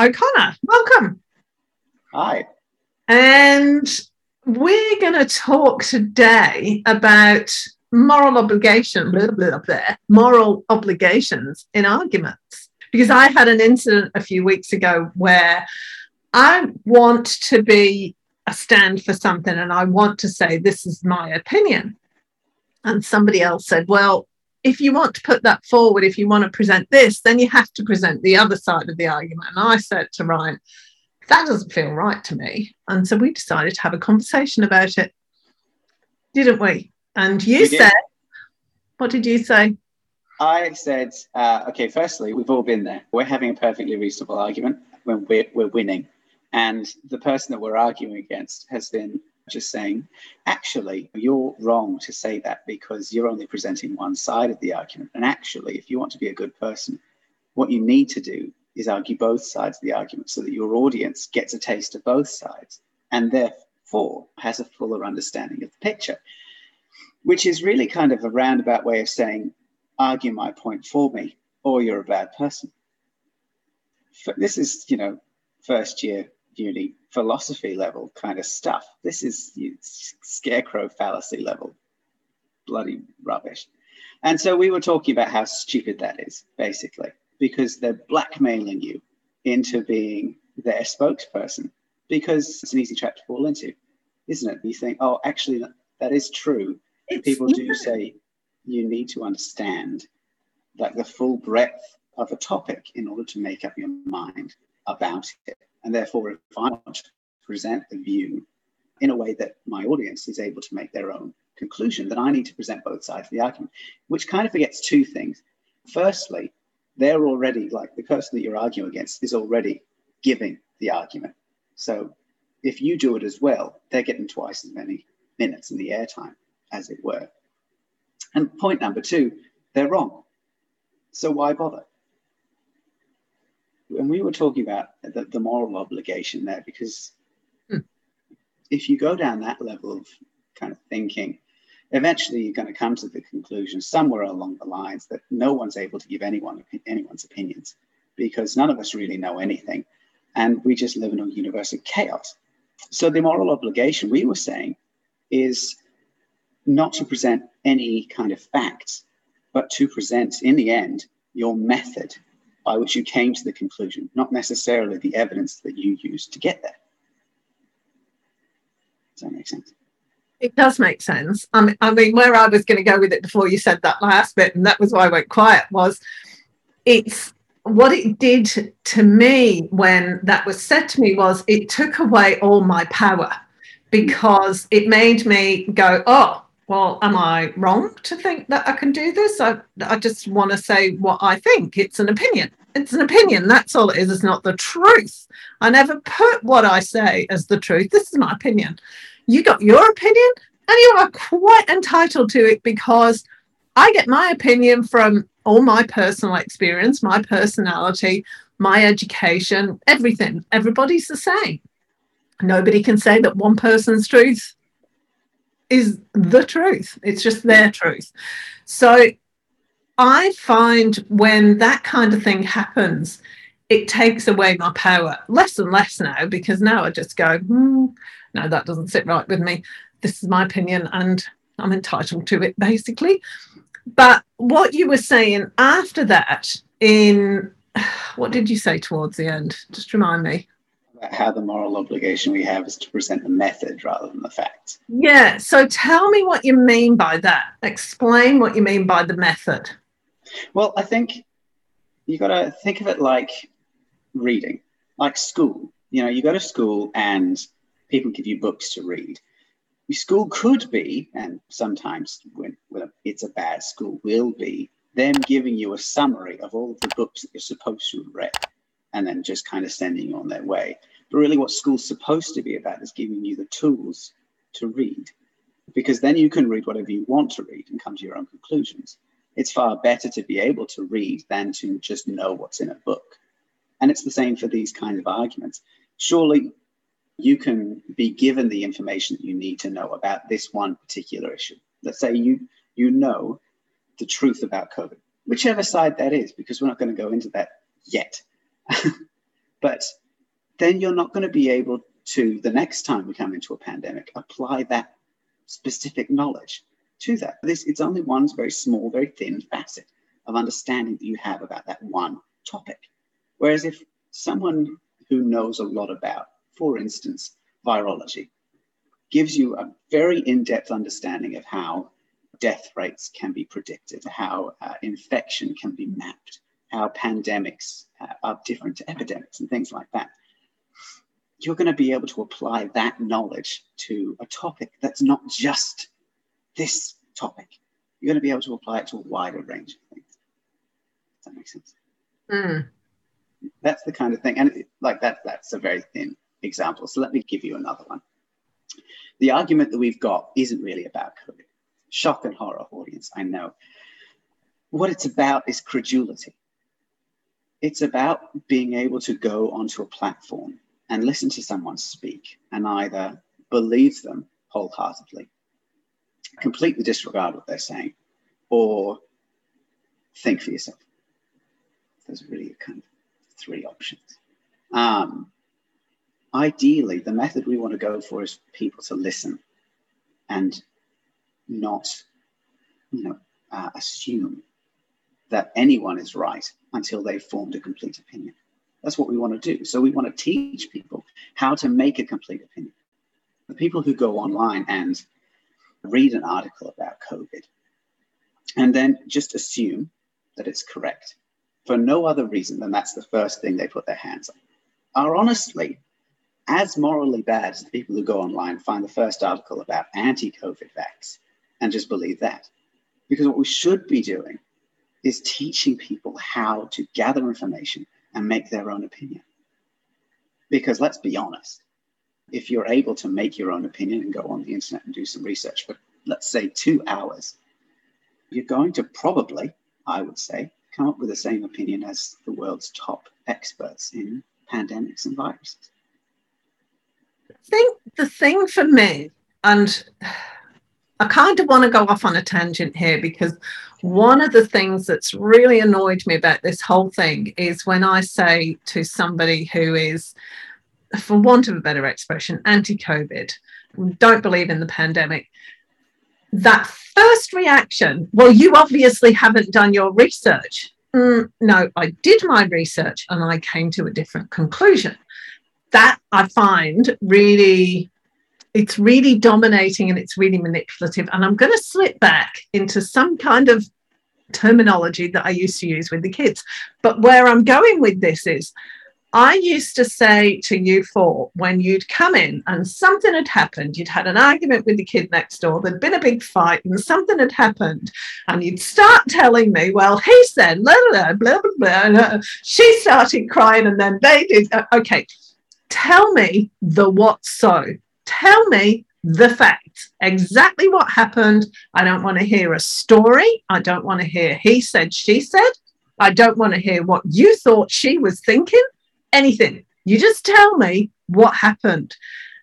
O'Connor. Welcome. Hi. And we're going to talk today about moral obligation, blah, blah, blah, moral obligations in arguments. Because I had an incident a few weeks ago where I want to be a stand for something and I want to say, this is my opinion. And somebody else said, well, if you want to put that forward, if you want to present this, then you have to present the other side of the argument. And I said to Ryan, that doesn't feel right to me. And so we decided to have a conversation about it, didn't we? And you we said, did. what did you say? I said, uh, okay, firstly, we've all been there. We're having a perfectly reasonable argument when we're, we're winning. And the person that we're arguing against has been just saying, actually, you're wrong to say that because you're only presenting one side of the argument. And actually, if you want to be a good person, what you need to do is argue both sides of the argument so that your audience gets a taste of both sides and therefore has a fuller understanding of the picture, which is really kind of a roundabout way of saying, argue my point for me, or you're a bad person. This is, you know, first year uni philosophy level kind of stuff. This is scarecrow fallacy level, bloody rubbish. And so we were talking about how stupid that is, basically, because they're blackmailing you into being their spokesperson because it's an easy trap to fall into, isn't it? You think, oh, actually, that is true. It's People do say you need to understand like the full breadth of a topic in order to make up your mind about it. And therefore, if I want to present the view in a way that my audience is able to make their own conclusion, then I need to present both sides of the argument, which kind of forgets two things. Firstly, they're already like the person that you're arguing against is already giving the argument. So if you do it as well, they're getting twice as many minutes in the airtime, as it were. And point number two, they're wrong. So why bother? And we were talking about the, the moral obligation there because hmm. if you go down that level of kind of thinking, eventually you're going to come to the conclusion somewhere along the lines that no one's able to give anyone anyone's opinions because none of us really know anything and we just live in a universe of chaos. So the moral obligation we were saying is not to present any kind of facts, but to present in the end your method by which you came to the conclusion, not necessarily the evidence that you used to get there. Does that make sense? It does make sense. I mean, I mean, where I was going to go with it before you said that last bit, and that was why I went quiet, was it's what it did to me when that was said to me was it took away all my power because it made me go, oh, well, am I wrong to think that I can do this? I, I just want to say what I think. It's an opinion. It's an opinion. That's all it is. It's not the truth. I never put what I say as the truth. This is my opinion. You got your opinion, and you are quite entitled to it because I get my opinion from all my personal experience, my personality, my education, everything. Everybody's the same. Nobody can say that one person's truth is the truth. It's just their truth. So I find when that kind of thing happens, it takes away my power less and less now because now I just go, hmm, no, that doesn't sit right with me. This is my opinion and I'm entitled to it basically. But what you were saying after that, in what did you say towards the end? Just remind me how the moral obligation we have is to present the method rather than the facts. Yeah. So tell me what you mean by that. Explain what you mean by the method. Well, I think you got to think of it like reading, like school. You know, you go to school and people give you books to read. School could be, and sometimes when, when it's a bad school, will be them giving you a summary of all of the books that you're supposed to have read and then just kind of sending you on their way. But really, what school's supposed to be about is giving you the tools to read, because then you can read whatever you want to read and come to your own conclusions. It's far better to be able to read than to just know what's in a book. And it's the same for these kind of arguments. Surely you can be given the information that you need to know about this one particular issue. Let's say you you know the truth about COVID, whichever side that is, because we're not going to go into that yet. but then you're not going to be able to, the next time we come into a pandemic, apply that specific knowledge to that. This it's only one very small, very thin facet of understanding that you have about that one topic. Whereas if someone who knows a lot about, for instance, virology, gives you a very in-depth understanding of how death rates can be predicted, how uh, infection can be mapped, how pandemics uh, are different to epidemics and things like that. You're going to be able to apply that knowledge to a topic that's not just this topic. You're going to be able to apply it to a wider range of things. Does that make sense? Mm. That's the kind of thing. And it, like that, that's a very thin example. So let me give you another one. The argument that we've got isn't really about COVID. Shock and horror, audience, I know. What it's about is credulity. It's about being able to go onto a platform and listen to someone speak and either believe them wholeheartedly completely disregard what they're saying or think for yourself. There's really kind of three options. Um, ideally, the method we want to go for is people to listen and not, you know, uh, assume that anyone is right until they've formed a complete opinion. That's what we want to do. So we want to teach people how to make a complete opinion. The people who go online and read an article about COVID and then just assume that it's correct for no other reason than that's the first thing they put their hands on are honestly as morally bad as the people who go online find the first article about anti-COVID vax and just believe that. Because what we should be doing is teaching people how to gather information and make their own opinion. Because let's be honest, if you're able to make your own opinion and go on the internet and do some research for, let's say, two hours, you're going to probably, I would say, come up with the same opinion as the world's top experts in pandemics and viruses. I think the thing for me, and I kind of want to go off on a tangent here because one of the things that's really annoyed me about this whole thing is when I say to somebody who is for want of a better expression, anti COVID, don't believe in the pandemic, that first reaction, well, you obviously haven't done your research. Mm, no, I did my research and I came to a different conclusion. That I find really, it's really dominating and it's really manipulative. And I'm going to slip back into some kind of terminology that I used to use with the kids. But where I'm going with this is I used to say to you four when you'd come in and something had happened, you'd had an argument with the kid next door, there'd been a big fight and something had happened, and you'd start telling me, well, he said, blah, blah, blah, blah, blah. She started crying and then they did. Uh, okay, tell me the what so. Tell me the facts, exactly what happened. I don't want to hear a story. I don't want to hear he said, she said. I don't want to hear what you thought she was thinking anything. You just tell me what happened.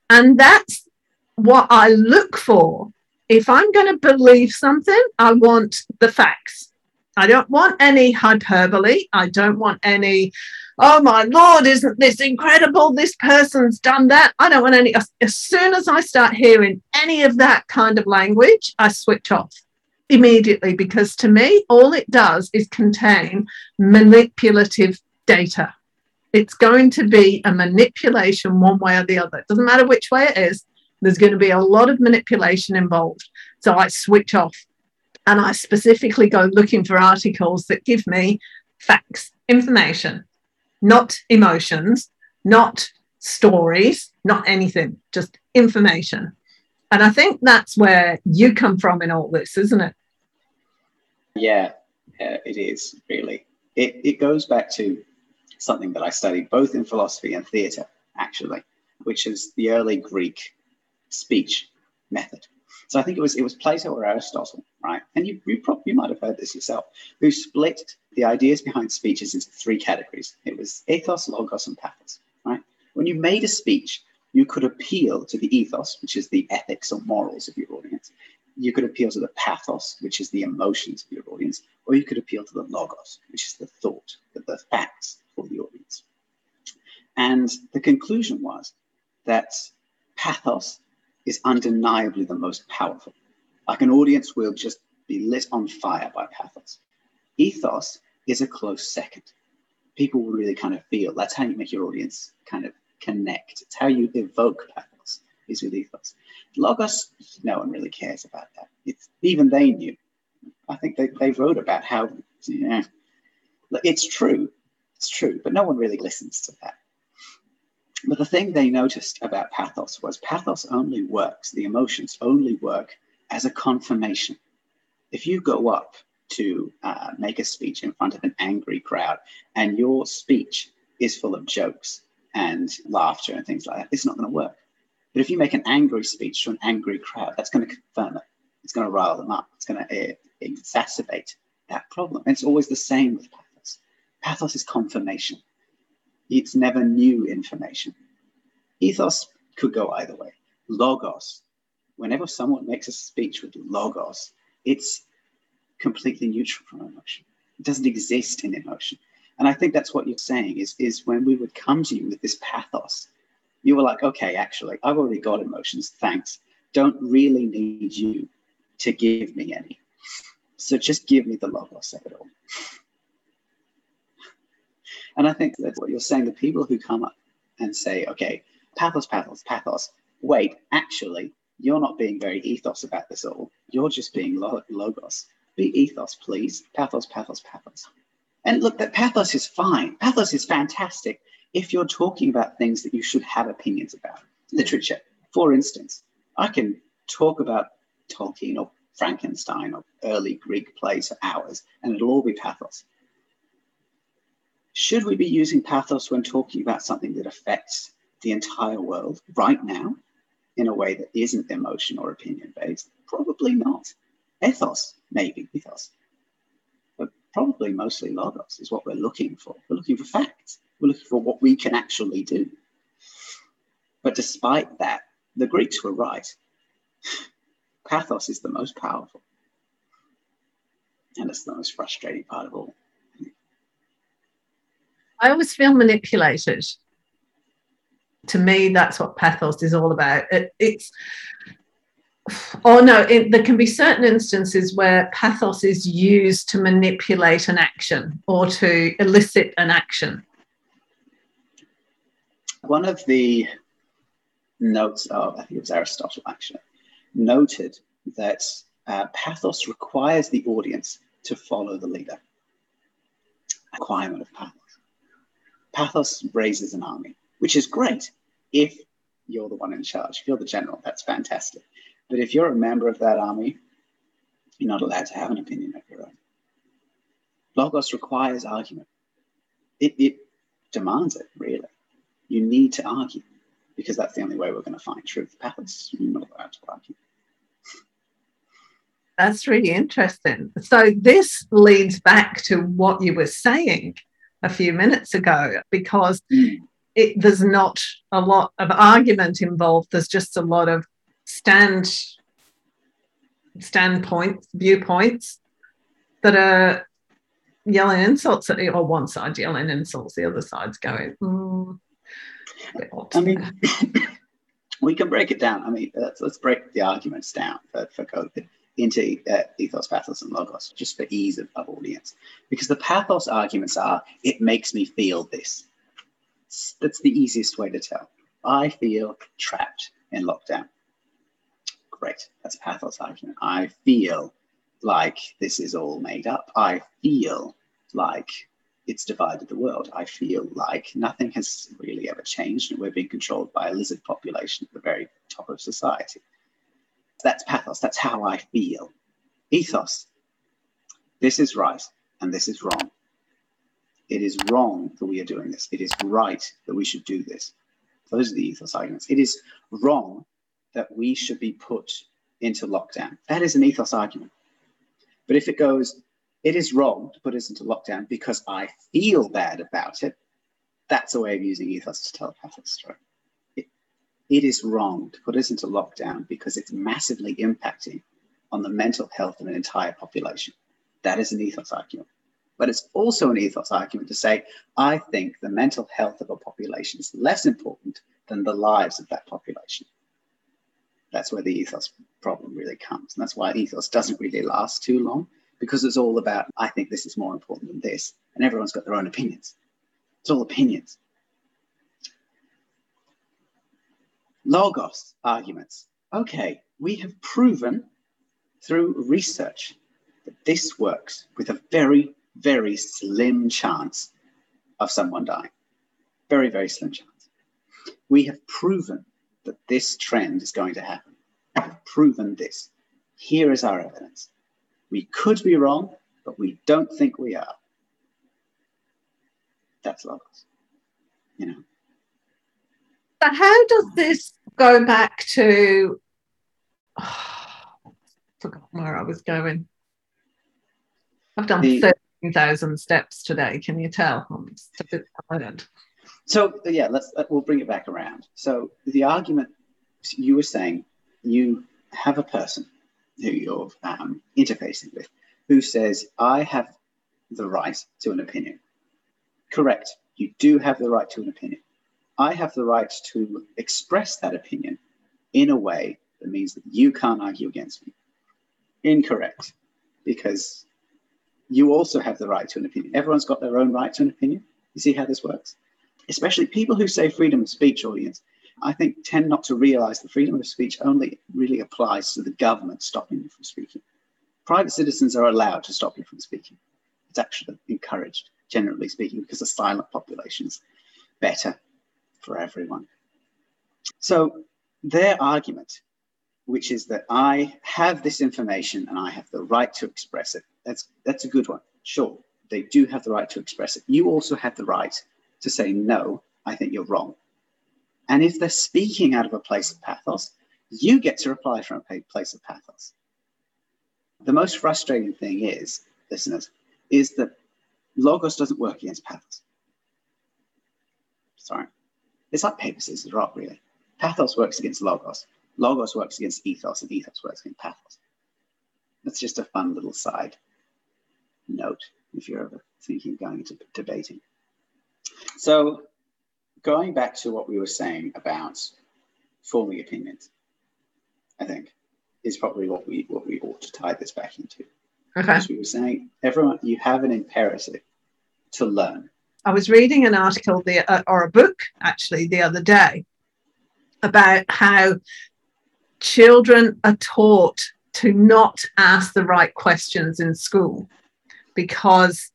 And that's what I look for. If I'm going to believe something, I want the facts. I don't want any hyperbole. I don't want any, oh my Lord, isn't this incredible? This person's done that. I don't want any. As soon as I start hearing any of that kind of language, I switch off immediately because to me, all it does is contain manipulative data. It's going to be a manipulation one way or the other. It doesn't matter which way it is, there's going to be a lot of manipulation involved. So I switch off and I specifically go looking for articles that give me facts, information, not emotions, not stories, not anything, just information. And I think that's where you come from in all this, isn't it? Yeah, yeah it is really. It, it goes back to something that I studied both in philosophy and theatre, actually, which is the early Greek speech method. So I think it was it was Plato or Aristotle, right? And you you probably you might have heard this yourself, who split the ideas behind speeches into three categories. It was ethos, logos, and pathos, right? When you made a speech, you could appeal to the ethos, which is the ethics or morals of your audience. You could appeal to the pathos, which is the emotions of your audience, or you could appeal to the logos, which is the thought, the, the facts for the audience. And the conclusion was that pathos is undeniably the most powerful. Like an audience will just be lit on fire by pathos. Ethos is a close second. People will really kind of feel that's how you make your audience kind of connect. It's how you evoke pathos is with ethos. Logos, no one really cares about that. It's even they knew. I think they, they wrote about how yeah, it's true. It's true, but no one really listens to that. But the thing they noticed about pathos was pathos only works, the emotions only work as a confirmation. If you go up to uh, make a speech in front of an angry crowd and your speech is full of jokes and laughter and things like that, it's not going to work. But if you make an angry speech to an angry crowd, that's going to confirm it. It's going to rile them up. It's going to uh, exacerbate that problem. And it's always the same with pathos. Pathos is confirmation. It's never new information. Ethos could go either way. Logos, whenever someone makes a speech with logos, it's completely neutral from emotion. It doesn't exist in emotion. And I think that's what you're saying is, is when we would come to you with this pathos, you were like, okay, actually, I've already got emotions. Thanks. Don't really need you to give me any. So just give me the logos of it all. And I think that's what you're saying. The people who come up and say, okay, pathos, pathos, pathos, wait, actually, you're not being very ethos about this all. You're just being logos. Be ethos, please. Pathos, pathos, pathos. And look, that pathos is fine. Pathos is fantastic if you're talking about things that you should have opinions about. Literature, for instance, I can talk about Tolkien or Frankenstein or early Greek plays for hours, and it'll all be pathos. Should we be using pathos when talking about something that affects the entire world right now in a way that isn't emotion or opinion based? Probably not. Ethos, maybe, ethos. But probably mostly logos is what we're looking for. We're looking for facts. We're looking for what we can actually do. But despite that, the Greeks were right. Pathos is the most powerful. And it's the most frustrating part of all. I always feel manipulated. To me, that's what pathos is all about. It, it's oh no, it, there can be certain instances where pathos is used to manipulate an action or to elicit an action. One of the notes of, I think it was Aristotle actually, noted that uh, pathos requires the audience to follow the leader. Requirement of pathos. Pathos raises an army, which is great if you're the one in charge. If you're the general, that's fantastic. But if you're a member of that army, you're not allowed to have an opinion of your own. Logos requires argument. It, it demands it, really. You need to argue because that's the only way we're going to find truth. Pathos, you're not allowed to argue. That's really interesting. So, this leads back to what you were saying a few minutes ago because mm. it, there's not a lot of argument involved. There's just a lot of stand standpoints, viewpoints that are yelling insults at you, or one side yelling insults, the other side's going. Mm, I mean, we can break it down. I mean, let's, let's break the arguments down for, for COVID into uh, ethos, pathos, and logos, just for ease of, of audience. Because the pathos arguments are, it makes me feel this. That's the easiest way to tell. I feel trapped in lockdown. Great, that's a pathos argument. I feel like this is all made up. I feel like it's divided the world. I feel like nothing has really ever changed and we're being controlled by a lizard population at the very top of society. That's pathos. That's how I feel. Ethos. This is right and this is wrong. It is wrong that we are doing this. It is right that we should do this. Those are the ethos arguments. It is wrong that we should be put into lockdown. That is an ethos argument. But if it goes, it is wrong to put us into lockdown because I feel bad about it, that's a way of using ethos to tell a pathos story. It, is wrong to put us into lockdown because it's massively impacting on the mental health of an entire population. That is an ethos argument. But it's also an ethos argument to say, I think the mental health of a population is less important than the lives of that population. That's where the ethos problem really comes. And that's why ethos doesn't really last too long because it's all about, I think this is more important than this. And everyone's got their own opinions. It's all opinions. Logos arguments. Okay, we have proven through research that this works with a very, very slim chance of someone dying. Very, very slim chance. We have proven that this trend is going to happen. We have proven this. Here is our evidence. We could be wrong, but we don't think we are. That's logos. You know. But how does this go back to oh, forgot where I was going. I've done the, 13,000 steps today. Can you tell? I'm just a bit tired. So yeah, let's uh, we'll bring it back around. So the argument you were saying, you have a person who you're um, interfacing with who says, I have the right to an opinion. Correct. You do have the right to an opinion. I have the right to express that opinion in a way that means that you can't argue against me. Incorrect. Because you also have the right to an opinion. Everyone's got their own right to an opinion. You see how this works? Especially people who say freedom of speech, audience, I think tend not to realize that freedom of speech only really applies to the government stopping you from speaking. Private citizens are allowed to stop you from speaking. It's actually encouraged, generally speaking, because a silent population is better for everyone. So their argument, which is that I have this information and I have the right to express it, that's, that's a good one. Sure, they do have the right to express it. You also have the right to say, no, I think you're wrong. And if they're speaking out of a place of pathos, you get to reply from a place of pathos. The most frustrating thing is, listeners, is that logos doesn't work against pathos. Sorry. It's like paper, scissors, rock, really. Pathos works against logos. Logos works against ethos, and ethos works against pathos. That's just a fun little side note if you're ever thinking of going into debating. So going back to what we were saying about forming opinions, I think is probably what we what we ought to tie this back into. Okay. As we were saying, everyone you have an imperative to learn. I was reading an article the uh, or a book actually the other day about how children are taught to not ask the right questions in school because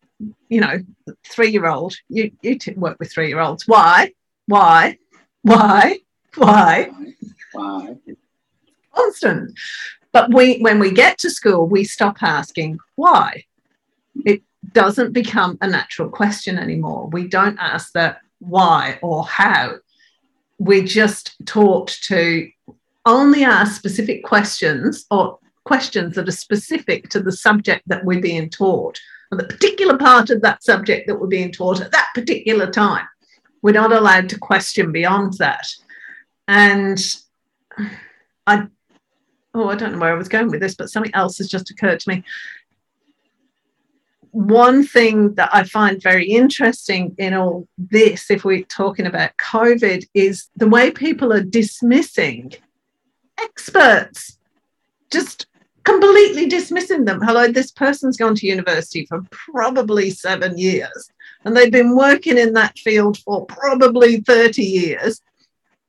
you know three year old you you work with three year olds why why? Why? Why? Why? Constant. But we, when we get to school, we stop asking why. It doesn't become a natural question anymore. We don't ask that why or how. We're just taught to only ask specific questions or questions that are specific to the subject that we're being taught, or the particular part of that subject that we're being taught at that particular time. We're not allowed to question beyond that. And I, oh, I don't know where I was going with this, but something else has just occurred to me. One thing that I find very interesting in all this, if we're talking about COVID, is the way people are dismissing experts. Just completely dismissing them. Hello, this person's gone to university for probably seven years and they've been working in that field for probably 30 years.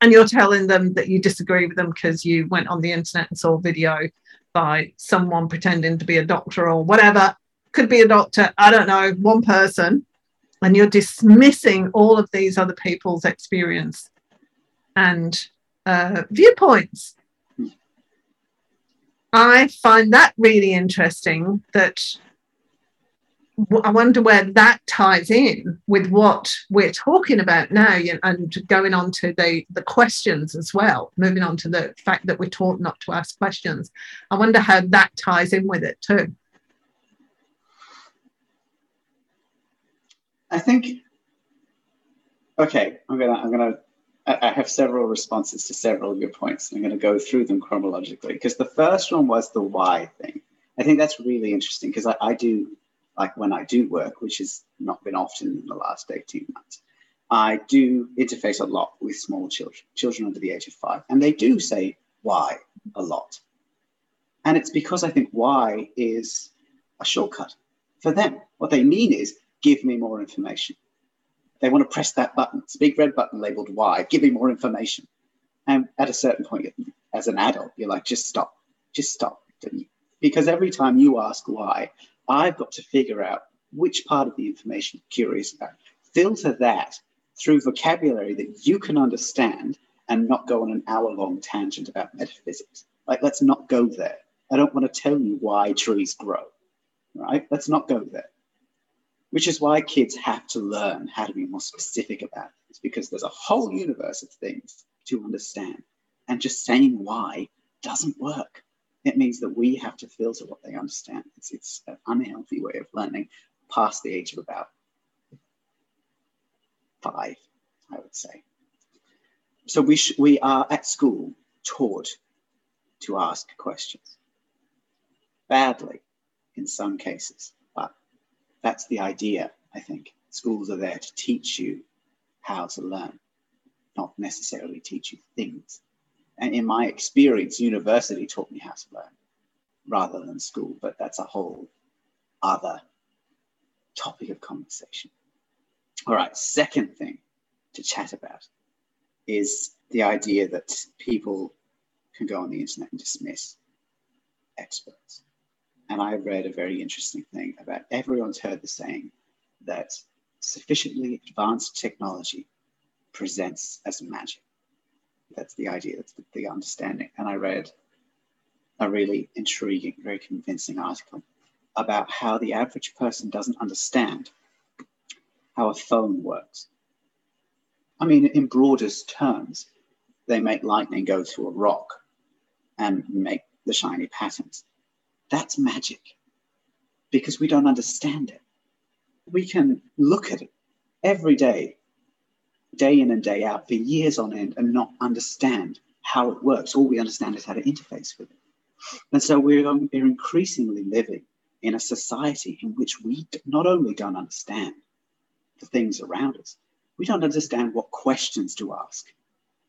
And you're telling them that you disagree with them because you went on the internet and saw a video by someone pretending to be a doctor or whatever. Could be a doctor, I don't know, one person. And you're dismissing all of these other people's experience and uh, viewpoints. I find that really interesting that I wonder where that ties in with what we're talking about now and going on to the, the questions as well, moving on to the fact that we're taught not to ask questions. I wonder how that ties in with it too. I think, okay, I'm gonna, I'm gonna, I have several responses to several of your points. I'm gonna go through them chronologically because the first one was the why thing. I think that's really interesting because I, I do like when I do work, which has not been often in the last 18 months, I do interface a lot with small children, children under the age of five, and they do say why a lot. And it's because I think why is a shortcut for them. What they mean is give me more information. They want to press that button, it's a big red button labeled why, give me more information. And at a certain point, as an adult, you're like, just stop, just stop. Because every time you ask why, I've got to figure out which part of the information you're curious about. Filter that through vocabulary that you can understand and not go on an hour long tangent about metaphysics. Like, let's not go there. I don't want to tell you why trees grow, right? Let's not go there. Which is why kids have to learn how to be more specific about things because there's a whole universe of things to understand. And just saying why doesn't work it means that we have to filter what they understand. It's, it's an unhealthy way of learning past the age of about five, I would say. So we, sh- we are at school taught to ask questions. Badly in some cases, that's the idea, I think. Schools are there to teach you how to learn, not necessarily teach you things. And in my experience, university taught me how to learn rather than school, but that's a whole other topic of conversation. All right, second thing to chat about is the idea that people can go on the internet and dismiss experts. And I read a very interesting thing about everyone's heard the saying that sufficiently advanced technology presents as magic. That's the idea, that's the, the understanding. And I read a really intriguing, very convincing article about how the average person doesn't understand how a phone works. I mean, in broadest terms, they make lightning go through a rock and make the shiny patterns. That's magic because we don't understand it. We can look at it every day day in and day out for years on end and not understand how it works. All we understand is how to interface with it. And so we're, um, increasingly living in a society in which we not only don't understand the things around us, we don't understand what questions to ask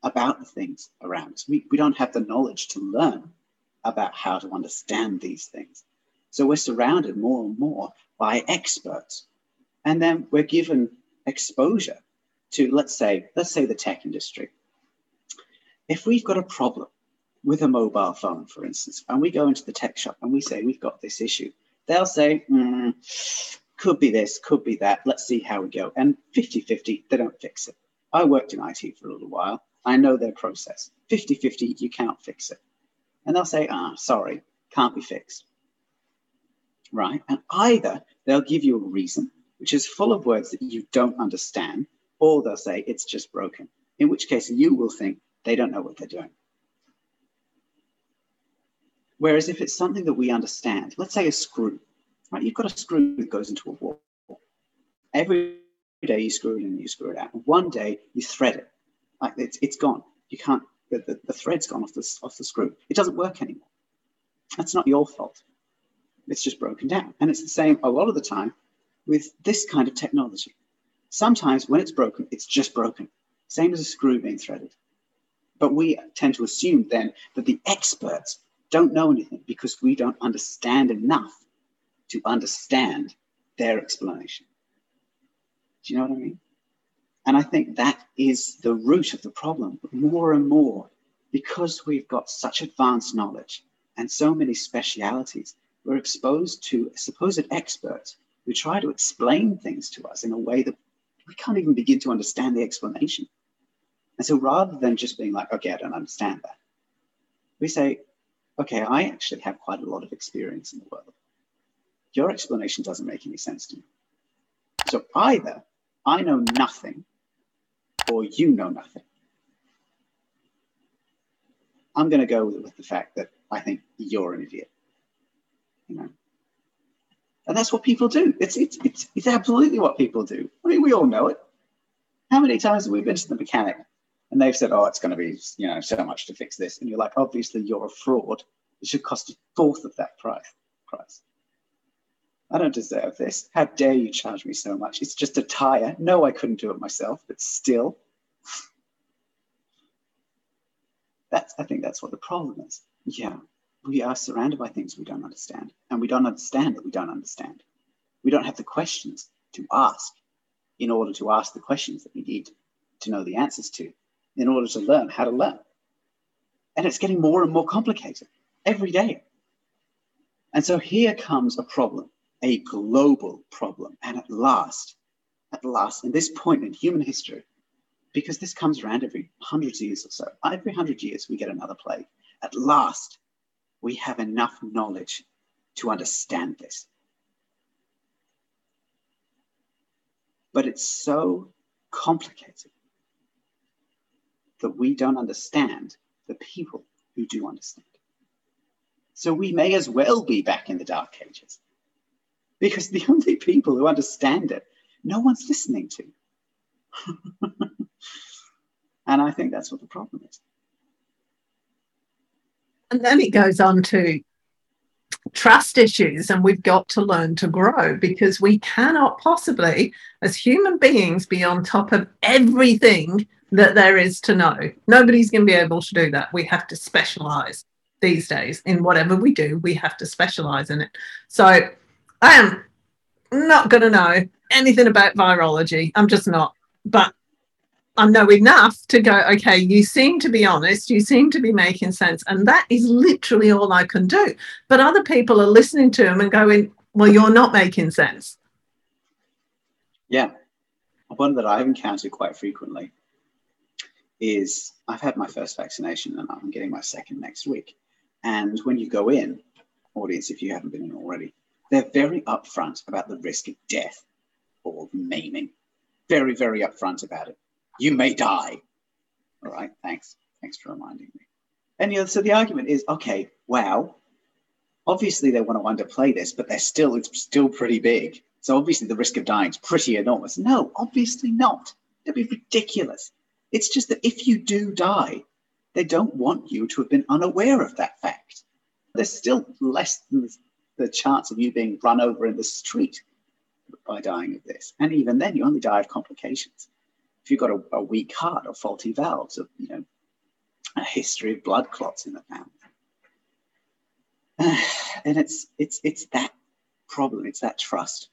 about the things around us. We, we don't have the knowledge to learn about how to understand these things. So we're surrounded more and more by experts. And then we're given exposure to let's say let's say the tech industry. If we've got a problem with a mobile phone for instance and we go into the tech shop and we say we've got this issue they'll say mm, could be this could be that. Let's see how we go. And 50 50 they don't fix it. I worked in it for a little while. I know their process. 50 50 you can't fix it and they'll say ah sorry can't be fixed right and either they'll give you a reason which is full of words that you don't understand or they'll say it's just broken, in which case you will think they don't know what they're doing. Whereas if it's something that we understand, let's say a screw, right? You've got a screw that goes into a wall. Every day you screw it in, you screw it out. And one day you thread it, like it's, it's gone. You can't, the, the, thread's gone off the, off the screw. It doesn't work anymore. That's not your fault. It's just broken down. And it's the same a lot of the time with this kind of technology. Sometimes when it's broken, it's just broken, same as a screw being threaded. But we tend to assume then that the experts don't know anything because we don't understand enough to understand their explanation. Do you know what I mean? And I think that is the root of the problem. More and more, because we've got such advanced knowledge and so many specialities, we're exposed to supposed experts who try to explain things to us in a way that we can't even begin to understand the explanation. And so rather than just being like, okay, I don't understand that, we say, okay, I actually have quite a lot of experience in the world. your explanation doesn't make any sense to me. So either I know nothing or you know nothing. I'm going to go with, with the fact that I think you're an idiot. You know, and that's what people do. It's, it's, it's, it's absolutely what people do. I mean, we all know it. How many times have we been to the mechanic and they've said, oh, it's going to be, you know, so much to fix this. And you're like, obviously you're a fraud. It should cost a fourth of that price. price. I don't deserve this. How dare you charge me so much? It's just a tire. No, I couldn't do it myself, but still. That's, I think that's what the problem is. Yeah, we are surrounded by things we don't understand, and we don't understand that we don't understand. We don't have the questions to ask in order to ask the questions that we need to know the answers to, in order to learn how to learn. And it's getting more and more complicated every day. And so here comes a problem a global problem. And at last, at last, in this point in human history, because this comes around every hundred years or so, every hundred years we get another plague. At last, we have enough knowledge to understand this. But it's so complicated that we don't understand the people who do understand. So we may as well be back in the dark ages because the only people who understand it, no one's listening to. and I think that's what the problem is. And then it goes on to trust issues, and we've got to learn to grow because we cannot possibly, as human beings, be on top of everything that there is to know. Nobody's going to be able to do that. We have to specialize these days in whatever we do, we have to specialize in it. So I am not going to know anything about virology. I'm just not. But I know enough to go, okay, you seem to be honest, you seem to be making sense. And that is literally all I can do. But other people are listening to him and going, well, you're not making sense. Yeah. One that I've encountered quite frequently is I've had my first vaccination and I'm getting my second next week. And when you go in, audience, if you haven't been in already, they're very upfront about the risk of death or maiming. Very, very upfront about it. You may die. All right, thanks. Thanks for reminding me. And you know, so the argument is, okay, wow, obviously they want to underplay this, but they're still it's still pretty big. So obviously the risk of dying is pretty enormous. No, obviously not. That'd be ridiculous. It's just that if you do die, they don't want you to have been unaware of that fact. There's still less than the chance of you being run over in the street by dying of this. And even then, you only die of complications. If you've got a, a weak heart or faulty valves, or you know, a history of blood clots in the family, and it's it's it's that problem. It's that trust.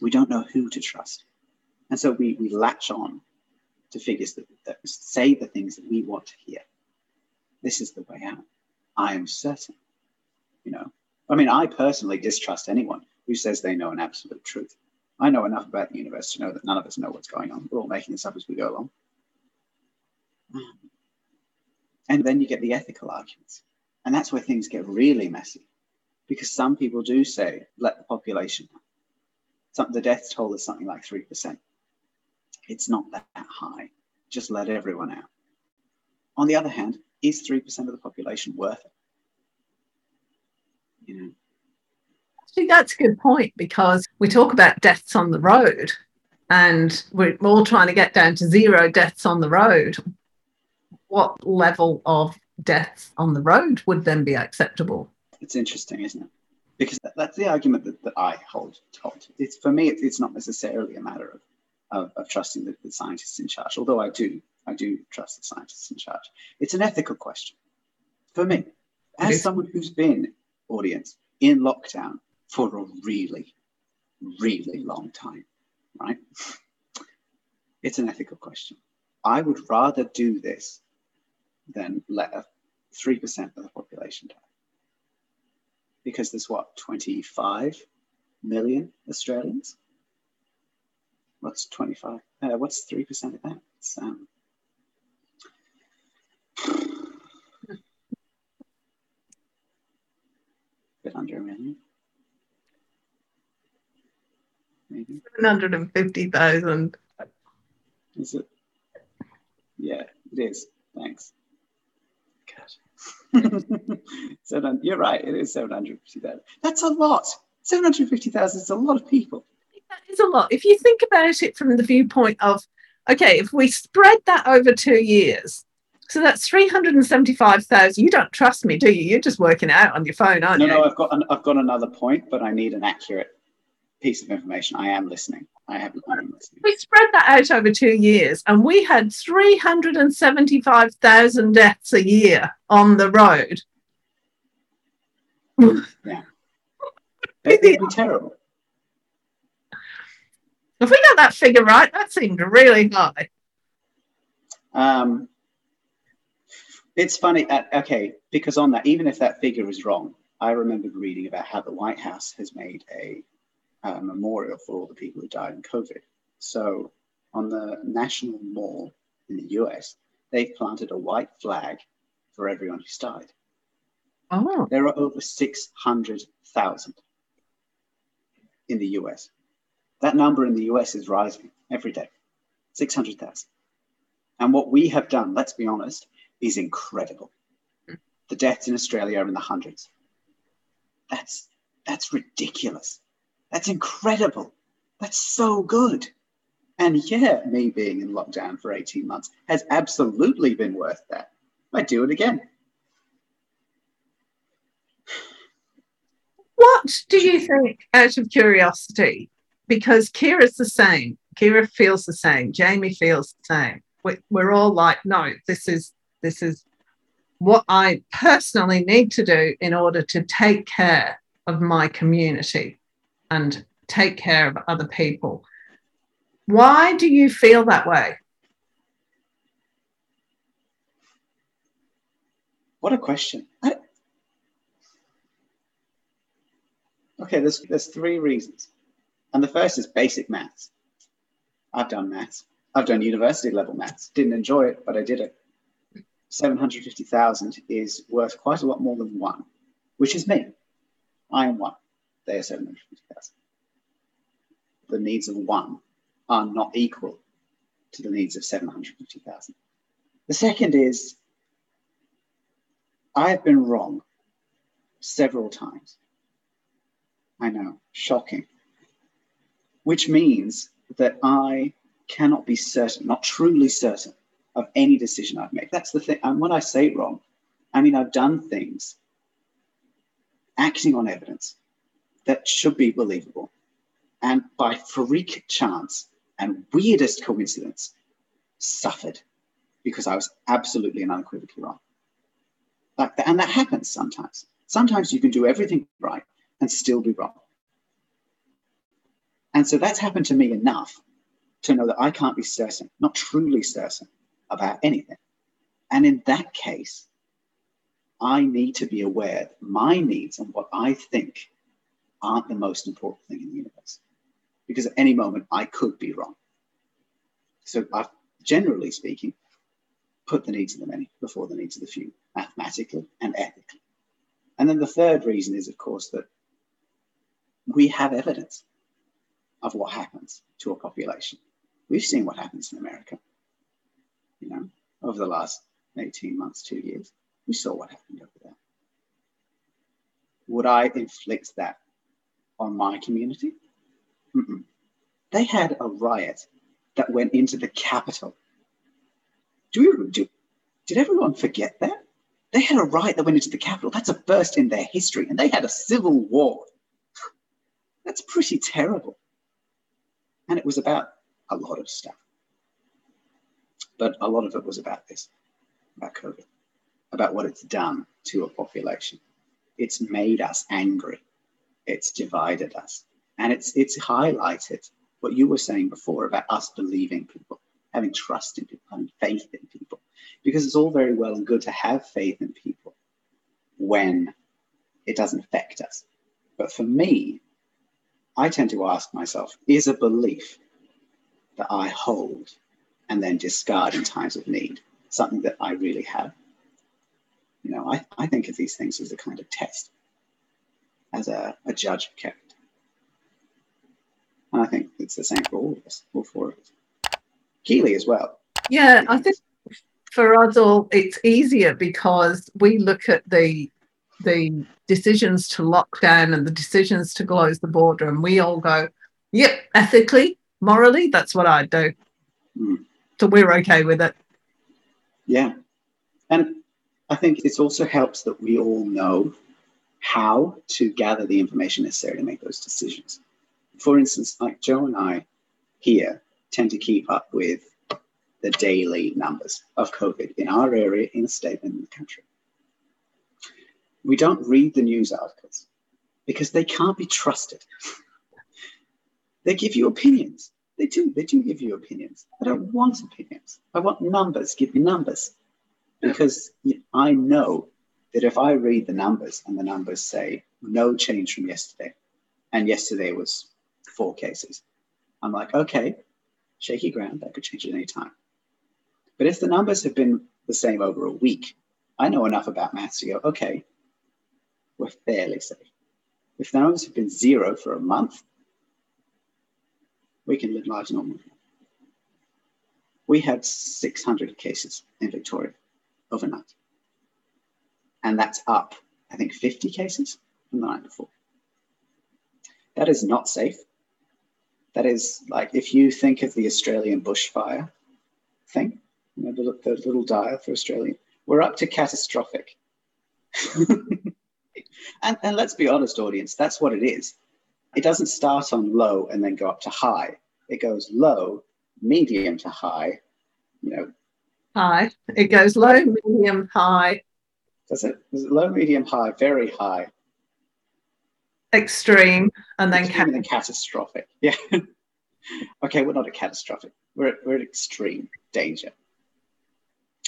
We don't know who to trust, and so we we latch on to figures that, that say the things that we want to hear. This is the way out. I am certain. You know, I mean, I personally distrust anyone who says they know an absolute truth. I know enough about the universe to know that none of us know what's going on. We're all making this up as we go along. And then you get the ethical arguments. And that's where things get really messy. Because some people do say, let the population Some, the death toll is something like 3%. It's not that high. Just let everyone out. On the other hand, is 3% of the population worth it? You know. See, that's a good point because we talk about deaths on the road and we're all trying to get down to zero deaths on the road. What level of deaths on the road would then be acceptable? It's interesting, isn't it? Because that's the argument that, that I hold. hold. It's for me, it's not necessarily a matter of, of, of trusting the, the scientists in charge, although I do, I do trust the scientists in charge. It's an ethical question for me, as someone who's been audience in lockdown for a really, really long time, right? It's an ethical question. I would rather do this than let a 3% of the population die. Because there's what, 25 million Australians? What's 25? Uh, what's 3% of that? It's, um, bit under a million. maybe. 750,000. Is it? Yeah, it is. Thanks. God. Seven, you're right, it is 750,000. That's a lot. 750,000 is a lot of people. That is a lot. If you think about it from the viewpoint of, okay, if we spread that over two years, so that's 375,000. You don't trust me, do you? You're just working out on your phone, aren't no, you? No, no, I've got an, I've got another point, but I need an accurate piece of information. I am listening. I have listening. We spread that out over two years, and we had 375,000 deaths a year on the road. yeah. It'd be terrible. If we got that figure right, that seemed really high. Um, it's funny. Uh, okay, because on that, even if that figure is wrong, I remembered reading about how the White House has made a, a memorial for all the people who died in COVID. So on the National Mall in the US, they've planted a white flag for everyone who's died. Oh. There are over 600,000 in the US. That number in the US is rising every day 600,000. And what we have done, let's be honest, is incredible. Mm. The deaths in Australia are in the hundreds. That's that's ridiculous. That's incredible. That's so good. And yeah, me being in lockdown for 18 months has absolutely been worth that. I'd do it again. What do you think, out of curiosity? Because Kira's the same. Kira feels the same. Jamie feels the same. We're all like, no, this is this is what I personally need to do in order to take care of my community and take care of other people. Why do you feel that way? What a question. I... Okay, there's, there's three reasons. And the first is basic maths. I've done maths. I've done university level maths. Didn't enjoy it, but I did it. 750,000 is worth quite a lot more than one, which is me. I am one. They are 750,000. The needs of one are not equal to the needs of 750,000. The second is I have been wrong several times. I know, shocking. Which means that I cannot be certain, not truly certain, of any decision I've made. That's the thing. And when I say wrong, I mean I've done things acting on evidence that should be believable. And by freak chance and weirdest coincidence, suffered because I was absolutely and unequivocally wrong. Like that, and that happens sometimes. Sometimes you can do everything right and still be wrong. And so that's happened to me enough to know that I can't be certain, not truly certain, about anything. And in that case, I need to be aware that my needs and what I think aren't the most important thing in the universe. Because at any moment, I could be wrong. So I've generally speaking, put the needs of the many before the needs of the few, mathematically and ethically. And then the third reason is, of course, that we have evidence of what happens to a population. We've seen what happens in America you know, over the last 18 months, two years. We saw what happened over there. Would I inflict that on my community? Mm-mm. They had a riot that went into the Capitol. Do we, do, did everyone forget that? They had a riot that went into the Capitol. That's a first in their history, and they had a civil war. That's pretty terrible. And it was about a lot of stuff. But a lot of it was about this, about COVID, about what it's done to a population. It's made us angry. It's divided us. And it's it's highlighted what you were saying before about us believing people, having trust in people, having faith in people. Because it's all very well and good to have faith in people when it doesn't affect us. But for me, I tend to ask myself, is a belief that I hold and then discard in times of need, something that I really have. You know, I, I think of these things as a kind of test, as a, a judge of character. And I think it's the same for all of us, all four of us. Keely as well. Yeah, I think for us all, it's easier because we look at the the decisions to lock down and the decisions to close the border, and we all go, "Yep, ethically, morally, that's what I'd do." Mm. We're okay with it. Yeah, and I think it also helps that we all know how to gather the information necessary to make those decisions. For instance, like Joe and I here tend to keep up with the daily numbers of COVID in our area, in the state, and in the country. We don't read the news articles because they can't be trusted. they give you opinions. They do. They do give you opinions. I don't want opinions. I want numbers. Give me numbers. Because I know that if I read the numbers and the numbers say no change from yesterday, and yesterday was four cases, I'm like, okay, shaky ground, that could change at any time. But if the numbers have been the same over a week, I know enough about maths to go, okay, we're fairly safe. If the numbers have been zero for a month, we can live large normally. We had 600 cases in Victoria overnight. And that's up, I think, 50 cases from the night before. That is not safe. That is like if you think of the Australian bushfire thing, you know, the, the little dial for Australia, we're up to catastrophic. and, and let's be honest, audience, that's what it is. It doesn't start on low and then go up to high. It goes low, medium to high, you know. High. It goes low, medium, high. Does it? Is it low, medium, high, very high? Extreme and then, extreme and then catastrophic. Yeah. okay, we're not a catastrophic. We're, at, we're at extreme danger.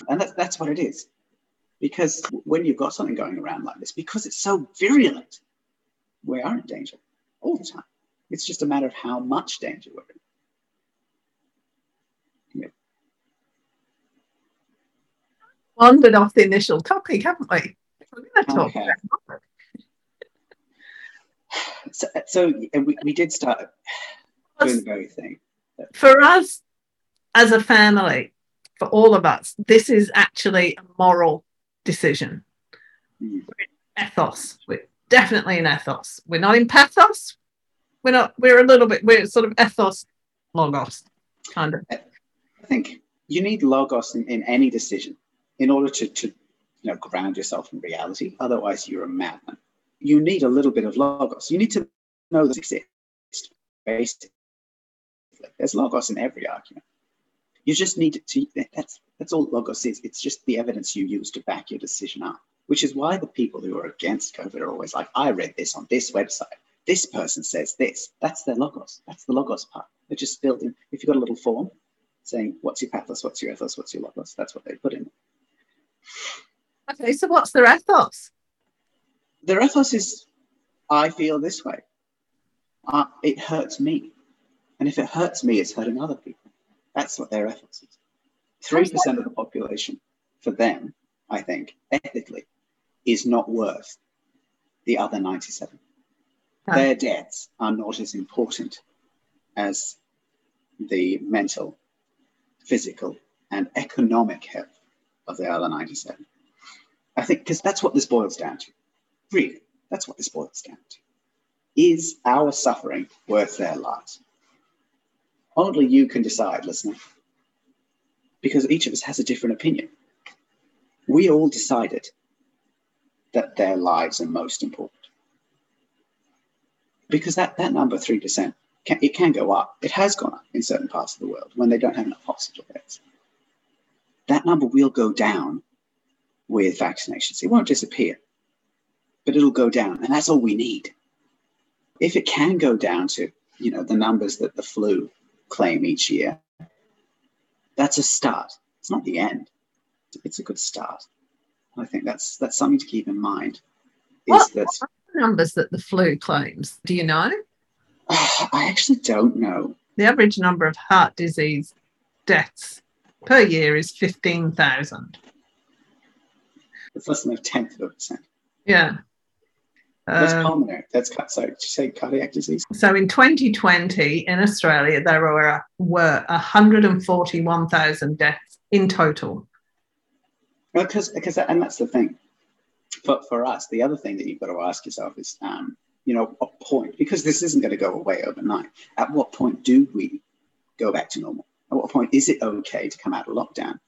And that's, that's what it is. Because when you've got something going around like this, because it's so virulent, we are in danger all the time. It's just a matter of how much danger we're in. Wandered off the initial topic, haven't we? We're going to talk okay. so, so we, we did start doing the very thing. For us as a family, for all of us, this is actually a moral decision. Mm. ethos. Definitely in ethos. We're not in pathos. We're not. We're a little bit. We're sort of ethos, logos, kind of. I think you need logos in, in any decision in order to, to you know ground yourself in reality. Otherwise, you're a madman. You need a little bit of logos. You need to know that exists. Basically, there's logos in every argument. You just need to. That's that's all logos is. It's just the evidence you use to back your decision up. Which is why the people who are against COVID are always like, I read this on this website this person says this. That's their logos. That's the logos part. They're just built in. If you've got a little form saying, what's your pathos, what's your ethos, what's your logos, that's what they put in. Okay, so what's their ethos? Their ethos is, I feel this way. Uh, it hurts me. And if it hurts me, it's hurting other people. That's what their ethos is. 3% of the population, for them, I think, ethically, is not worth the other 97 their deaths are not as important as the mental, physical, and economic health of the other 97. I think because that's what this boils down to. Really, that's what this boils down to. Is our suffering worth their lives? Only you can decide, listener, because each of us has a different opinion. We all decided that their lives are most important because that, that number, 3%, can, it can go up. It has gone up in certain parts of the world when they don't have enough hospital beds. That number will go down with vaccinations. It won't disappear, but it'll go down. And that's all we need. If it can go down to, you know, the numbers that the flu claim each year, that's a start. It's not the end. It's a good start. I think that's that's something to keep in mind. Is what, that numbers that the flu claims? Do you know? I actually don't know. The average number of heart disease deaths per year is 15,000. It's less than a tenth of a percent. Yeah. That's Um, pulmonary? That's sorry. Did you say cardiac disease? so in 2020 in Australia, there were, were 141,000 deaths in total. Because because and that's the thing. For for us, the other thing that you've got to ask yourself is, um, you know, what point? Because this isn't going to go away overnight. At what point do we go back to normal? At what point is it okay to come out of lockdown?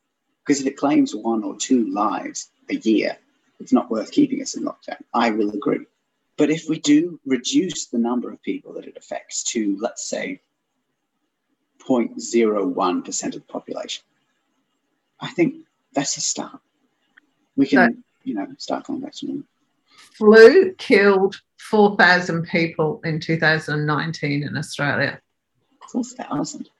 Because if it claims one or two lives a year, it's not worth keeping us in lockdown. I will agree. But if we do reduce the number of people that it affects to, let's say, 0.01% of the population, I think that's a start. We can, you know, start going back to normal. Flu killed 4,000 people in 2019 in Australia. 4,000.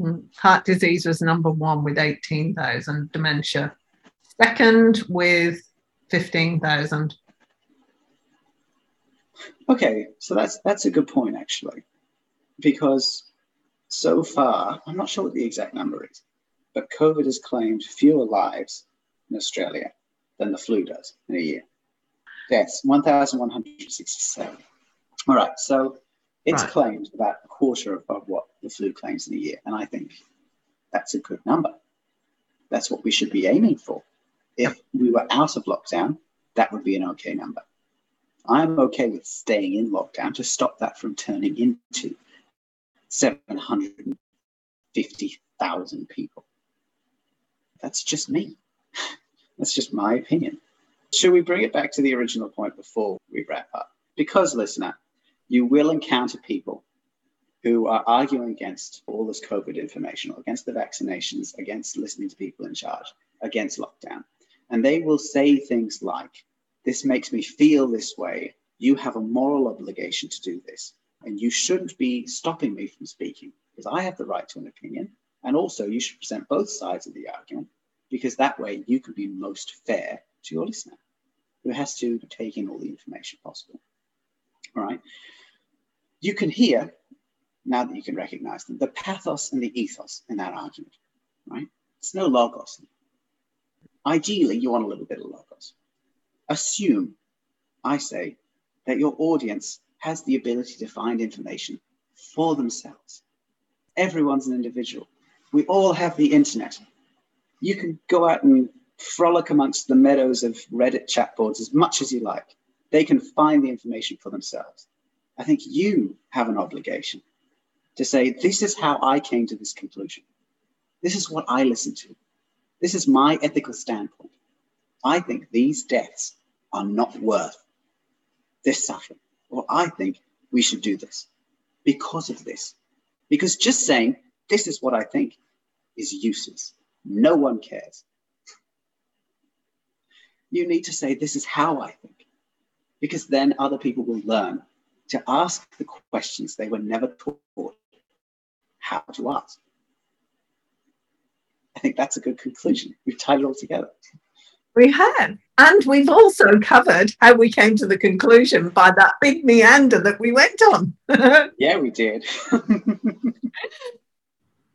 Mm. Heart disease was number one with 18,000, dementia second with 15,000. Okay, so that's that's a good point actually, because so far I'm not sure what the exact number is, but COVID has claimed fewer lives in Australia than the flu does in a year. Deaths 1,167. All right, so it's Right. claimed about a quarter of, of what the flu claims in a year, and I think that's a good number. That's what we should be aiming for. If we were out of lockdown, that would be an okay number. I'm okay with staying in lockdown to stop that from turning into 750,000 people. That's just me. That's just my opinion. Should we bring it back to the original point before we wrap up? Because, listener, you will encounter people who are arguing against all this COVID information, or against the vaccinations, against listening to people in charge, against lockdown. And they will say things like, this makes me feel this way. You have a moral obligation to do this. And you shouldn't be stopping me from speaking because I have the right to an opinion. And also, you should present both sides of the argument because that way you can be most fair to your listener who has to take in all the information possible. All right. You can hear, now that you can recognize them, the pathos and the ethos in that argument, right? It's no logos. Ideally, you want a little bit of logos assume, I say, that your audience has the ability to find information for themselves. Everyone's an individual. We all have the internet. You can go out and frolic amongst the meadows of Reddit chat boards as much as you like. They can find the information for themselves. I think you have an obligation to say, this is how I came to this conclusion. This is what I listen to. This is my ethical standpoint. I think these deaths are not worth this suffering. Or I think we should do this because of this. Because just saying, this is what I think, is useless. No one cares. You need to say, this is how I think. Because then other people will learn to ask the questions they were never taught how to ask. I think that's a good conclusion. We've tied it all together. We have. And we've also covered how we came to the conclusion by that big meander that we went on. Yeah, we did.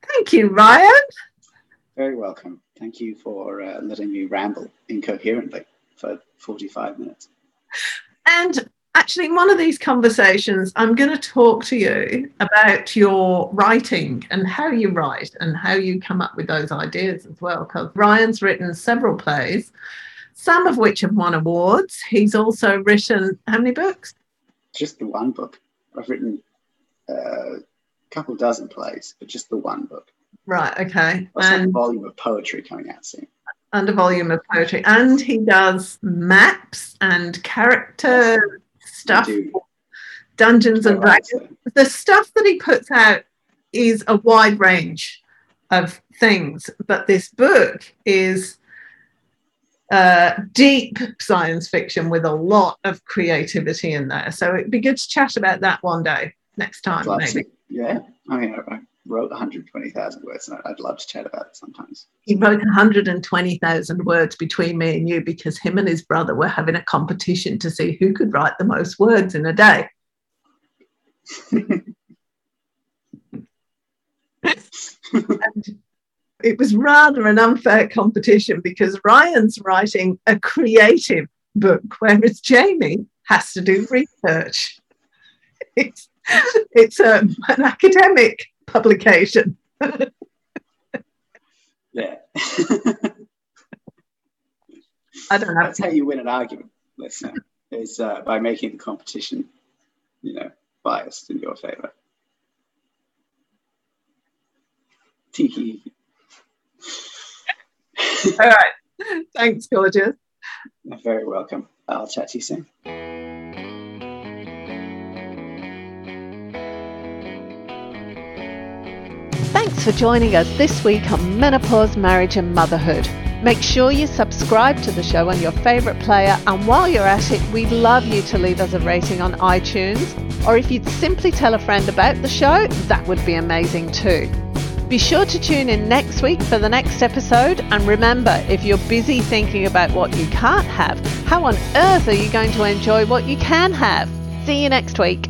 Thank you, Ryan. Very welcome. Thank you for uh, letting me ramble incoherently for 45 minutes. And actually, in one of these conversations, I'm going to talk to you about your writing and how you write and how you come up with those ideas as well. Because Ryan's written several plays, some of which have won awards. He's also written how many books? Just the one book. I've written uh, a couple dozen plays, but just the one book. Right, okay. A And volume of poetry coming out soon. and a volume of poetry. And he does maps and character stuff, Dungeons and Dragons. The stuff that he puts out is a wide range of things, but this book is uh, deep science fiction with a lot of creativity in there. So it'd be good to chat about that one day next time, maybe. Yeah, I mean, I wrote 120,000 words, and I'd love to chat about it sometimes. He wrote 120,000 words between me and you because him and his brother were having a competition to see who could write the most words in a day. And it was rather an unfair competition because Ryan's writing a creative book, whereas Jamie has to do research. It's, it's um, an academic publication. yeah. I don't know. That's how you win an argument, listener, is uh, by making the competition, you know, biased in your favor. Tiki. All right. Thanks, gorgeous. You're very welcome. I'll chat to you soon. Thanks for joining us this week on Menopause, Marriage and Motherhood. Make sure you subscribe to the show on your favourite player, and while you're at it, we'd love you to leave us a rating on iTunes. Or if you'd simply tell a friend about the show, that would be amazing too. Be sure to tune in next week for the next episode. And remember, if you're busy thinking about what you can't have, how on earth are you going to enjoy what you can have? See you next week.